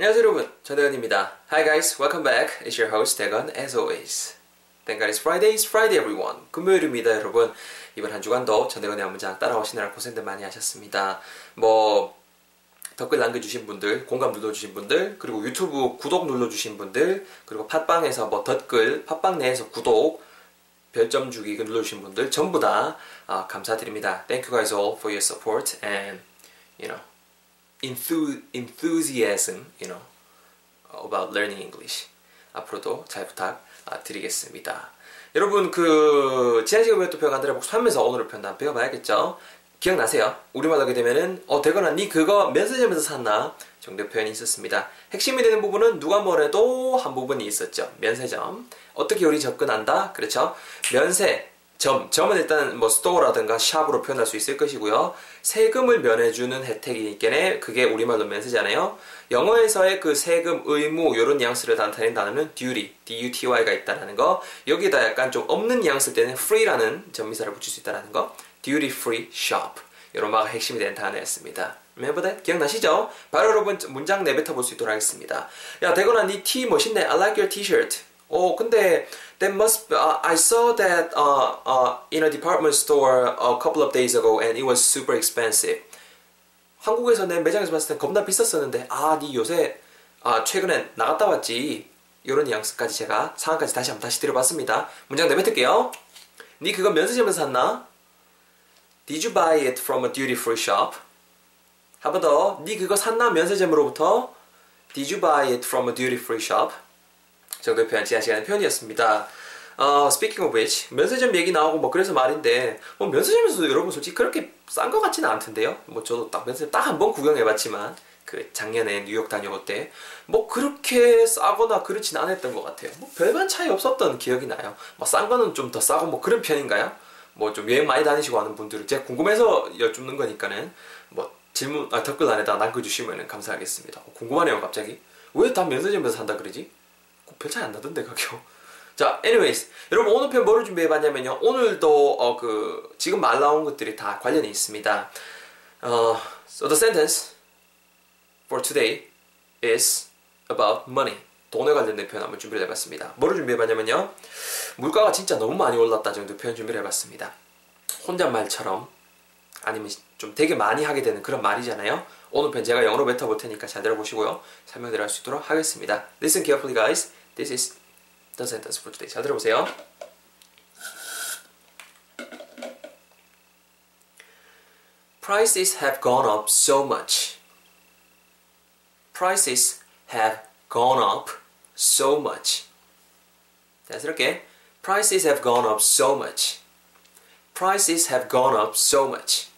안녕하세요 여러분 전대건입니다 Hi guys, welcome back. It's your host 대건 as always. Thank God it's Friday, it's Friday everyone. 금요일입니다 여러분. 이번 한 주간도 전대건의 한 문장 따라오시느라 고생들 많이 하셨습니다. 뭐 댓글 남겨주신 분들, 공감 눌러주신 분들, 그리고 유튜브 구독 눌러주신 분들, 그리고 팟빵에서 뭐 댓글, 팟빵 내에서 구독, 별점 주기 눌러주신 분들 전부 다 아, 감사드립니다. Thank you guys all for your support and you know enthu- enthusiasm, you know, about learning English. 앞으로도 잘 부탁드리겠습니다. 여러분 그 지난 시간에 배웠던 표현들을 복습하면서 오늘의 표현 한번 배워봐야겠죠? 기억나세요? 우리말 하게 되면은 어 대건아 니 그거 면세점에서 샀나? 정도 표현이 있었습니다. 핵심이 되는 부분은 누가 뭐래도 한 부분이 있었죠. 면세점. 어떻게 우리 접근한다? 그렇죠? 면세 점, 점은 일단 뭐 스토어라든가 샵으로 표현할 수 있을 것이고요. 세금을 면해주는 혜택이니까 그게 우리말로 면세잖아요. 영어에서의 그 세금 의무 이런 뉘앙스를 나타내는 단어는 duty, d-u-t-y가 있다는 거. 여기다 약간 좀 없는 뉘앙스일 때는 free라는 전미사를 붙일 수 있다는 거. duty free shop. 이런 마가 핵심이 되는 단어였습니다. Remember that? 기억나시죠? 바로 여러분 문장 내뱉어 볼 수 있도록 하겠습니다. 야 대건아 니티 멋있네. I like your t-shirt. 어 근데 that must uh, I saw that uh, uh, in a department store a couple of days ago and it was super expensive. 한국에서 내 매장에서 봤을 때 겁나 비쌌었는데 아니 요새 아 최근에 나갔다 왔지 이런 뉘앙스까지 제가 상황까지 다시 한번 다시 들어봤습니다. 문장 내뱉을게요. 니 그거 면세점에서 샀나? Did you buy it from a duty free shop? 한 번 더. 니 그거 샀나 면세점으로부터? Did you buy it from a duty free shop? 정도의 표현 지난 시간의 표현이었습니다. 어, speaking of which 면세점 얘기 나오고 뭐 그래서 말인데 뭐 면세점에서도 여러분 솔직히 그렇게 싼 것 같지는 않던데요. 뭐 저도 딱 면세점 딱 한 번 구경해봤지만 그 작년에 뉴욕 다녀올 때 뭐 그렇게 싸거나 그렇진 않았던 것 같아요. 뭐 별반 차이 없었던 기억이 나요. 뭐 싼 거는 좀 더 싸고 뭐 그런 편인가요? 뭐 좀 여행 많이 다니시고 하는 분들은 제가 궁금해서 여쭙는 거니까는 뭐 질문 아, 댓글 안에다 남겨주시면 감사하겠습니다. 어, 궁금하네요 갑자기 왜 다 면세점에서 산다 그러지? 별 차이 안 나던데 가격. 자, anyways, 여러분 오늘 편 뭐를 준비해봤냐면요. 오늘도 어, 그 지금 말 나온 것들이 다 관련이 있습니다. 어, so the sentence for today is about money. 돈에 관련된 표현 한번 준비를 해봤습니다. 뭐를 준비해봤냐면요. 물가가 진짜 너무 많이 올랐다 정도 표현 준비를 해봤습니다. 혼잣말처럼 아니면 좀 되게 많이 하게 되는 그런 말이잖아요. 오늘 편 제가 영어로 뱉어볼 테니까 잘 들어보시고요. 설명드릴 수 있도록 하겠습니다. Listen carefully guys. This is the sentence for today. 잘 들어보세요. Prices have gone up so much. Prices have gone up so much. 자연스럽게 Prices have gone up so much. Prices have gone up so much.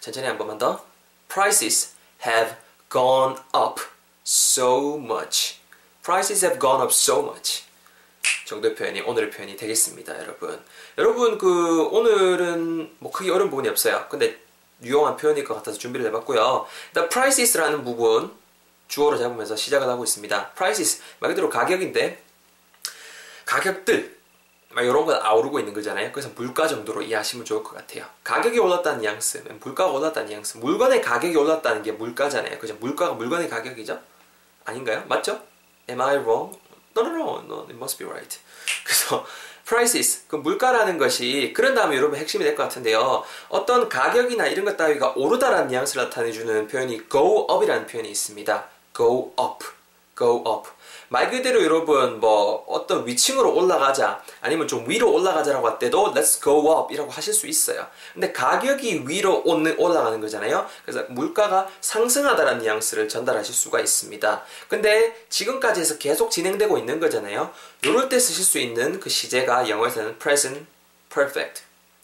천천히 한 번만 더. Prices have gone up so much. Prices have gone up so much. 정도의 표현이 오늘의 표현이 되겠습니다, 여러분. 여러분 그 오늘은 뭐 크게 어려운 부분이 없어요. 근데 유용한 표현일 것 같아서 준비를 해봤고요. The prices라는 부분 주어로 잡으면서 시작을 하고 있습니다. prices 말 그대로 가격인데 가격들 막 이런 건 아우르고 있는 거잖아요. 그래서 물가 정도로 이해하시면 좋을 것 같아요. 가격이 올랐다는 뉘앙스, 물가가 올랐다는 뉘앙스, 물건의 가격이 올랐다는 게 물가잖아요. 그죠? 물가가 물건의 가격이죠? 아닌가요? 맞죠? Am I wrong? No, no, no, no, it must be right. 그래서 prices, 그 물가라는 것이 그런 다음에 여러분 핵심이 될 것 같은데요. 어떤 가격이나 이런 것 따위가 오르다라는 뉘앙스를 나타내주는 표현이 go up이라는 표현이 있습니다. go up, go up. 말 그대로 여러분 뭐 어떤 위층으로 올라가자 아니면 좀 위로 올라가자라고 할 때도 let's go up 이라고 하실 수 있어요. 근데 가격이 위로 올라가는 거잖아요. 그래서 물가가 상승하다라는 뉘앙스를 전달하실 수가 있습니다. 근데 지금까지 해서 계속 진행되고 있는 거잖아요. 이럴 때 쓰실 수 있는 그 시제가 영어에서는 present perfect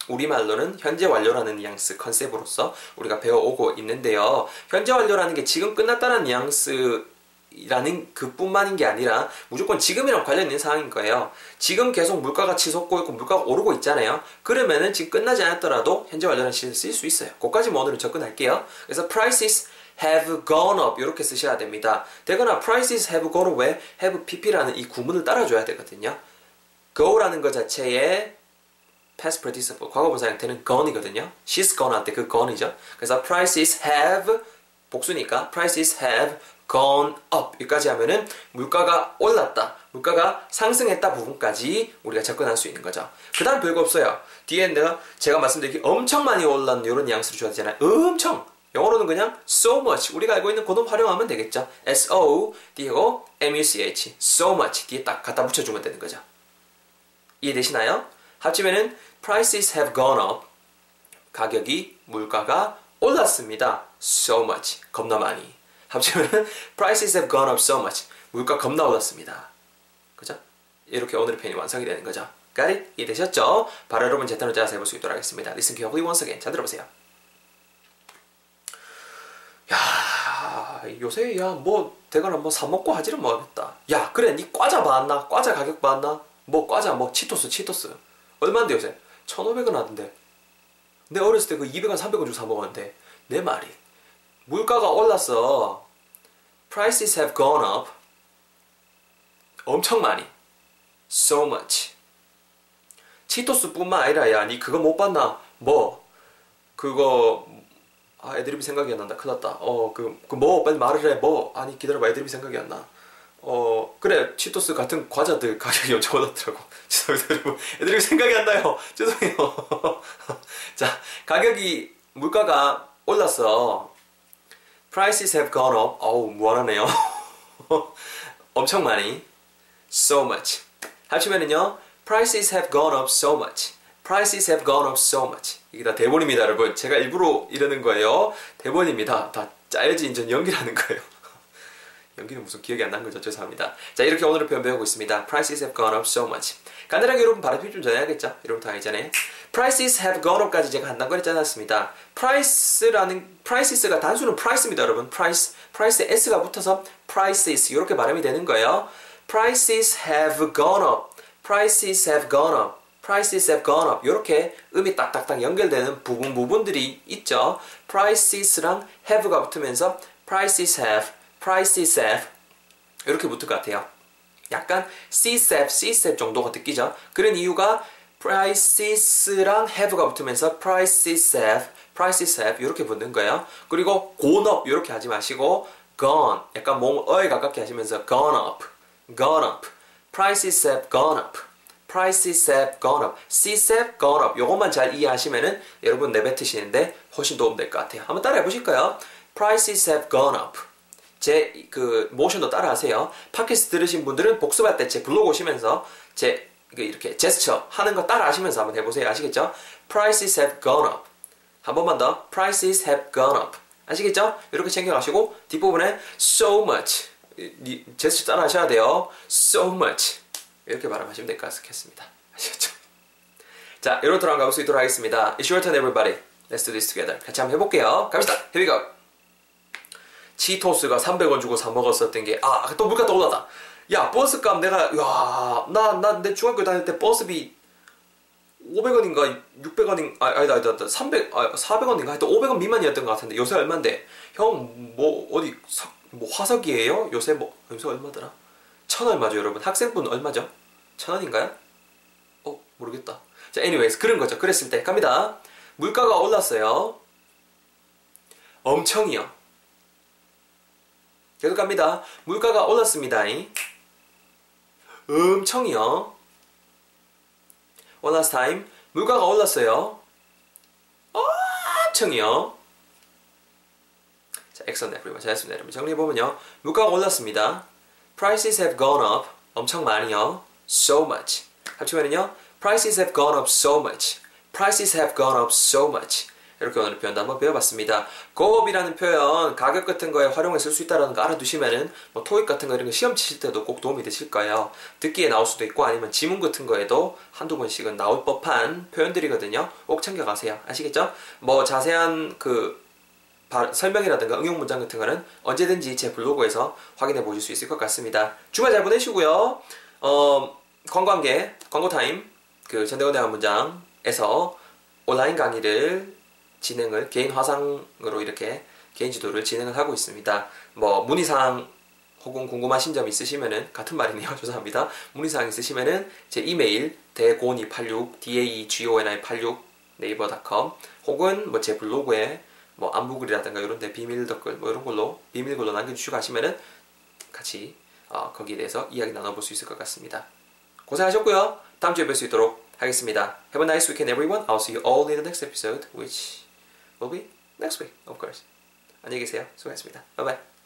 우리말로는 현재 완료라는 뉘앙스 컨셉으로서 우리가 배워오고 있는데요. 현재 완료라는 게 지금 끝났다는 뉘앙스 라는 그뿐만인 게 아니라 무조건 지금이랑 관련 있는 상황인 거예요. 지금 계속 물가가 치솟고 있고 물가가 오르고 있잖아요. 그러면은 지금 끝나지 않았더라도 현재 완료라는 시를 쓸수 있어요. 거기까지 뭐 오늘은 접근할게요. 그래서 prices have gone up 이렇게 쓰셔야 됩니다. 되거나 prices have gone up 왜 have pp라는 이 구문을 따라줘야 되거든요. go라는 것 자체에 past participle 과거분사 형태는 gone이거든요. she's gone 할 때 그 gone이죠. 그래서 prices have 복수니까 prices have gone up 여기까지 하면은 물가가 올랐다, 물가가 상승했다 부분까지 우리가 접근할 수 있는 거죠. 그 다음 별거 없어요. 뒤에 내가 제가 말씀드린 엄청 많이 올랐는 이런 뉘앙스를 줘야 되잖아요. 엄청! 영어로는 그냥 so much 우리가 알고 있는 그놈 활용하면 되겠죠. S-O 뒤에고 M-U-C-H so much 뒤에 딱 갖다 붙여주면 되는 거죠. 이해되시나요? 합치면은 prices have gone up 가격이 물가가 올랐습니다. so much 겁나 많이 합치면은 prices have gone up so much 물가 겁나 올랐습니다. 그죠? 이렇게 오늘의 편이 완성이 되는 거죠. Got it? 이해되셨죠? 바로 여러분 제 단어 짜서 해볼 수 있도록 하겠습니다. Listen carefully once again. 잘 들어보세요. 야 요새 야 뭐 대가나 뭐 사먹고 하지를 못했다. 야 그래 니 과자 봤나? 과자 가격 봤나? 뭐 과자 뭐 치토스 치토스 얼마인데 요새? 1,500원 하던데. 내 어렸을 때 그 200원 300원 주고 사 먹었는데 내 말이 물가가 올랐어. Prices have gone up. 엄청 많이. So much. 치토스뿐만 아니라 야, 니 그거 못 봤나? 뭐 그거 아 애드립이 생각이 안 난다. 큰일 났다. 어 그 그 뭐 빨리 말을 해. 뭐 아니 기다려봐. 애드립이 생각이 안 나. 어 그래 치토스 같은 과자들 가격이 엄청 올랐더라고. 죄송해요. 애드립이 생각이 안 나요. 죄송해요. 자 가격이 물가가 올랐어. Prices have gone up. 어우 무한하네요. 엄청 많이. So much. 합치면은요. Prices have gone up so much. Prices have gone up so much. 이게 다 대본입니다, 여러분. 제가 일부러 이러는 거예요. 대본입니다. 다 짜여진 전 연기라는 거예요. 연기는 무슨 기억이 안 난 거죠. 죄송합니다. 자, 이렇게 오늘의 표현 배우고 있습니다. Prices have gone up so much. 간단하게 여러분 발음표 좀 전해야겠죠? 여러분 다 알잖아요. Prices have gone up까지 제가 한단 걸 짜놨습니다. Price라는, Prices가 단수는 Price입니다, 여러분. Price, Price에 S가 붙어서 Prices 이렇게 발음이 되는 거예요. Prices have gone up. Prices have gone up. Prices have gone up. 이렇게 음이 딱딱딱 연결되는 부분 부분들이 있죠. Prices랑 have가 붙으면서 prices have, prices have 이렇게 붙을 것 같아요. 약간 C-step, C-step 정도가 느끼죠. 그런 이유가 prices랑 have가 붙으면서 prices have, prices have 이렇게 붙는 거예요. 그리고 gone up 이렇게 하지 마시고 gone 약간 몸 어에 가깝게 하시면서 gone up, gone up, prices have gone up. prices have gone up, seats have gone up. 요것만 잘 이해하시면은 여러분 내뱉으시는데 훨씬 도움 될 것 같아요. 한번 따라해 보실까요? prices have gone up. 제 그 모션도 따라하세요. 팟캐스트 들으신 분들은 복습할 때 제 블로그 오시면서 제 이렇게 제스처 하는 거 따라하시면서 한번 해보세요. 아시겠죠? prices have gone up. 한 번만 더. prices have gone up. 아시겠죠? 이렇게 챙겨가시고 뒷부분에 so much. 제스처 따라하셔야 돼요. so much. 이렇게 발음하시면 될 것 같습니다. 아시겠죠? 자, 여러분 들어가 가볼 수 있도록 하겠습니다. It's your turn, everybody. Let's do this together. 같이 한번 해볼게요. 갑시다. Here we go. 치토스가 300원 주고 사 먹었었던 게, 아, 또 물가 또 올랐다. 야, 버스값 내가, 야, 나, 나, 내 중학교 다닐 때 버스비 500원인가 600원인 아 아니다 아니다 300 아, 400원인가? 하여튼 500원 미만이었던 것 같은데. 요새 얼마인데? 형 뭐 어디 사, 뭐 화석이에요? 요새 뭐 요새 얼마더라? 천 얼마죠 여러분? 학생분 얼마죠? 천 원인가요? 어 모르겠다. 자 anyways 그런 거죠. 그랬을 때 갑니다. 물가가 올랐어요. 엄청이요. 계속 갑니다. 물가가 올랐습니다 엄청이요 One last time. 물가가 올랐어요. 엄청이요. 자, excellent everyone. 잘했습니다, 여러분. 정리해보면요. 물가가 올랐습니다. Prices have gone up. 엄청 많이요. So much. 합치면은요. Prices have gone up so much. Prices have gone up so much. 이렇게 오늘 표현도 한번 배워봤습니다. 고업이라는 표현 가격 같은 거에 활용해 쓸 수 있다는 거 알아두시면은 뭐 토익 같은 거 이런 거 시험 치실 때도 꼭 도움이 되실 거예요. 듣기에 나올 수도 있고 아니면 지문 같은 거에도 한두 번씩은 나올 법한 표현들이거든요. 꼭 챙겨가세요. 아시겠죠? 뭐 자세한 그 설명이라든가 응용 문장 같은 거는 언제든지 제 블로그에서 확인해 보실 수 있을 것 같습니다. 주말 잘 보내시고요. 어, 관광계 광고 타임 그 전대건대 문장에서 온라인 강의를 진행을 개인 화상으로 이렇게 개인 지도를 진행을 하고 있습니다. 뭐 문의사항 혹은 궁금하신 점 있으시면은 같은 말이네요. 죄송합니다. 문의사항 있으시면은 제 이메일 대곤이86 d a g o n i 86 네이버닷컴 혹은 뭐 제 블로그에 뭐 안부글이라든가 이런 데 비밀 댓글 뭐 이런 걸로 비밀 글로 남겨주시고 하시면은 같이 어, 거기에 대해서 이야기 나눠볼 수 있을 것 같습니다. 고생하셨고요. 다음 주에 뵐 수 있도록 하겠습니다. Have a nice weekend, everyone. I'll see you all in the next episode, which will be next week, of course. 안녕히 계세요. 수고하셨습니다. bye.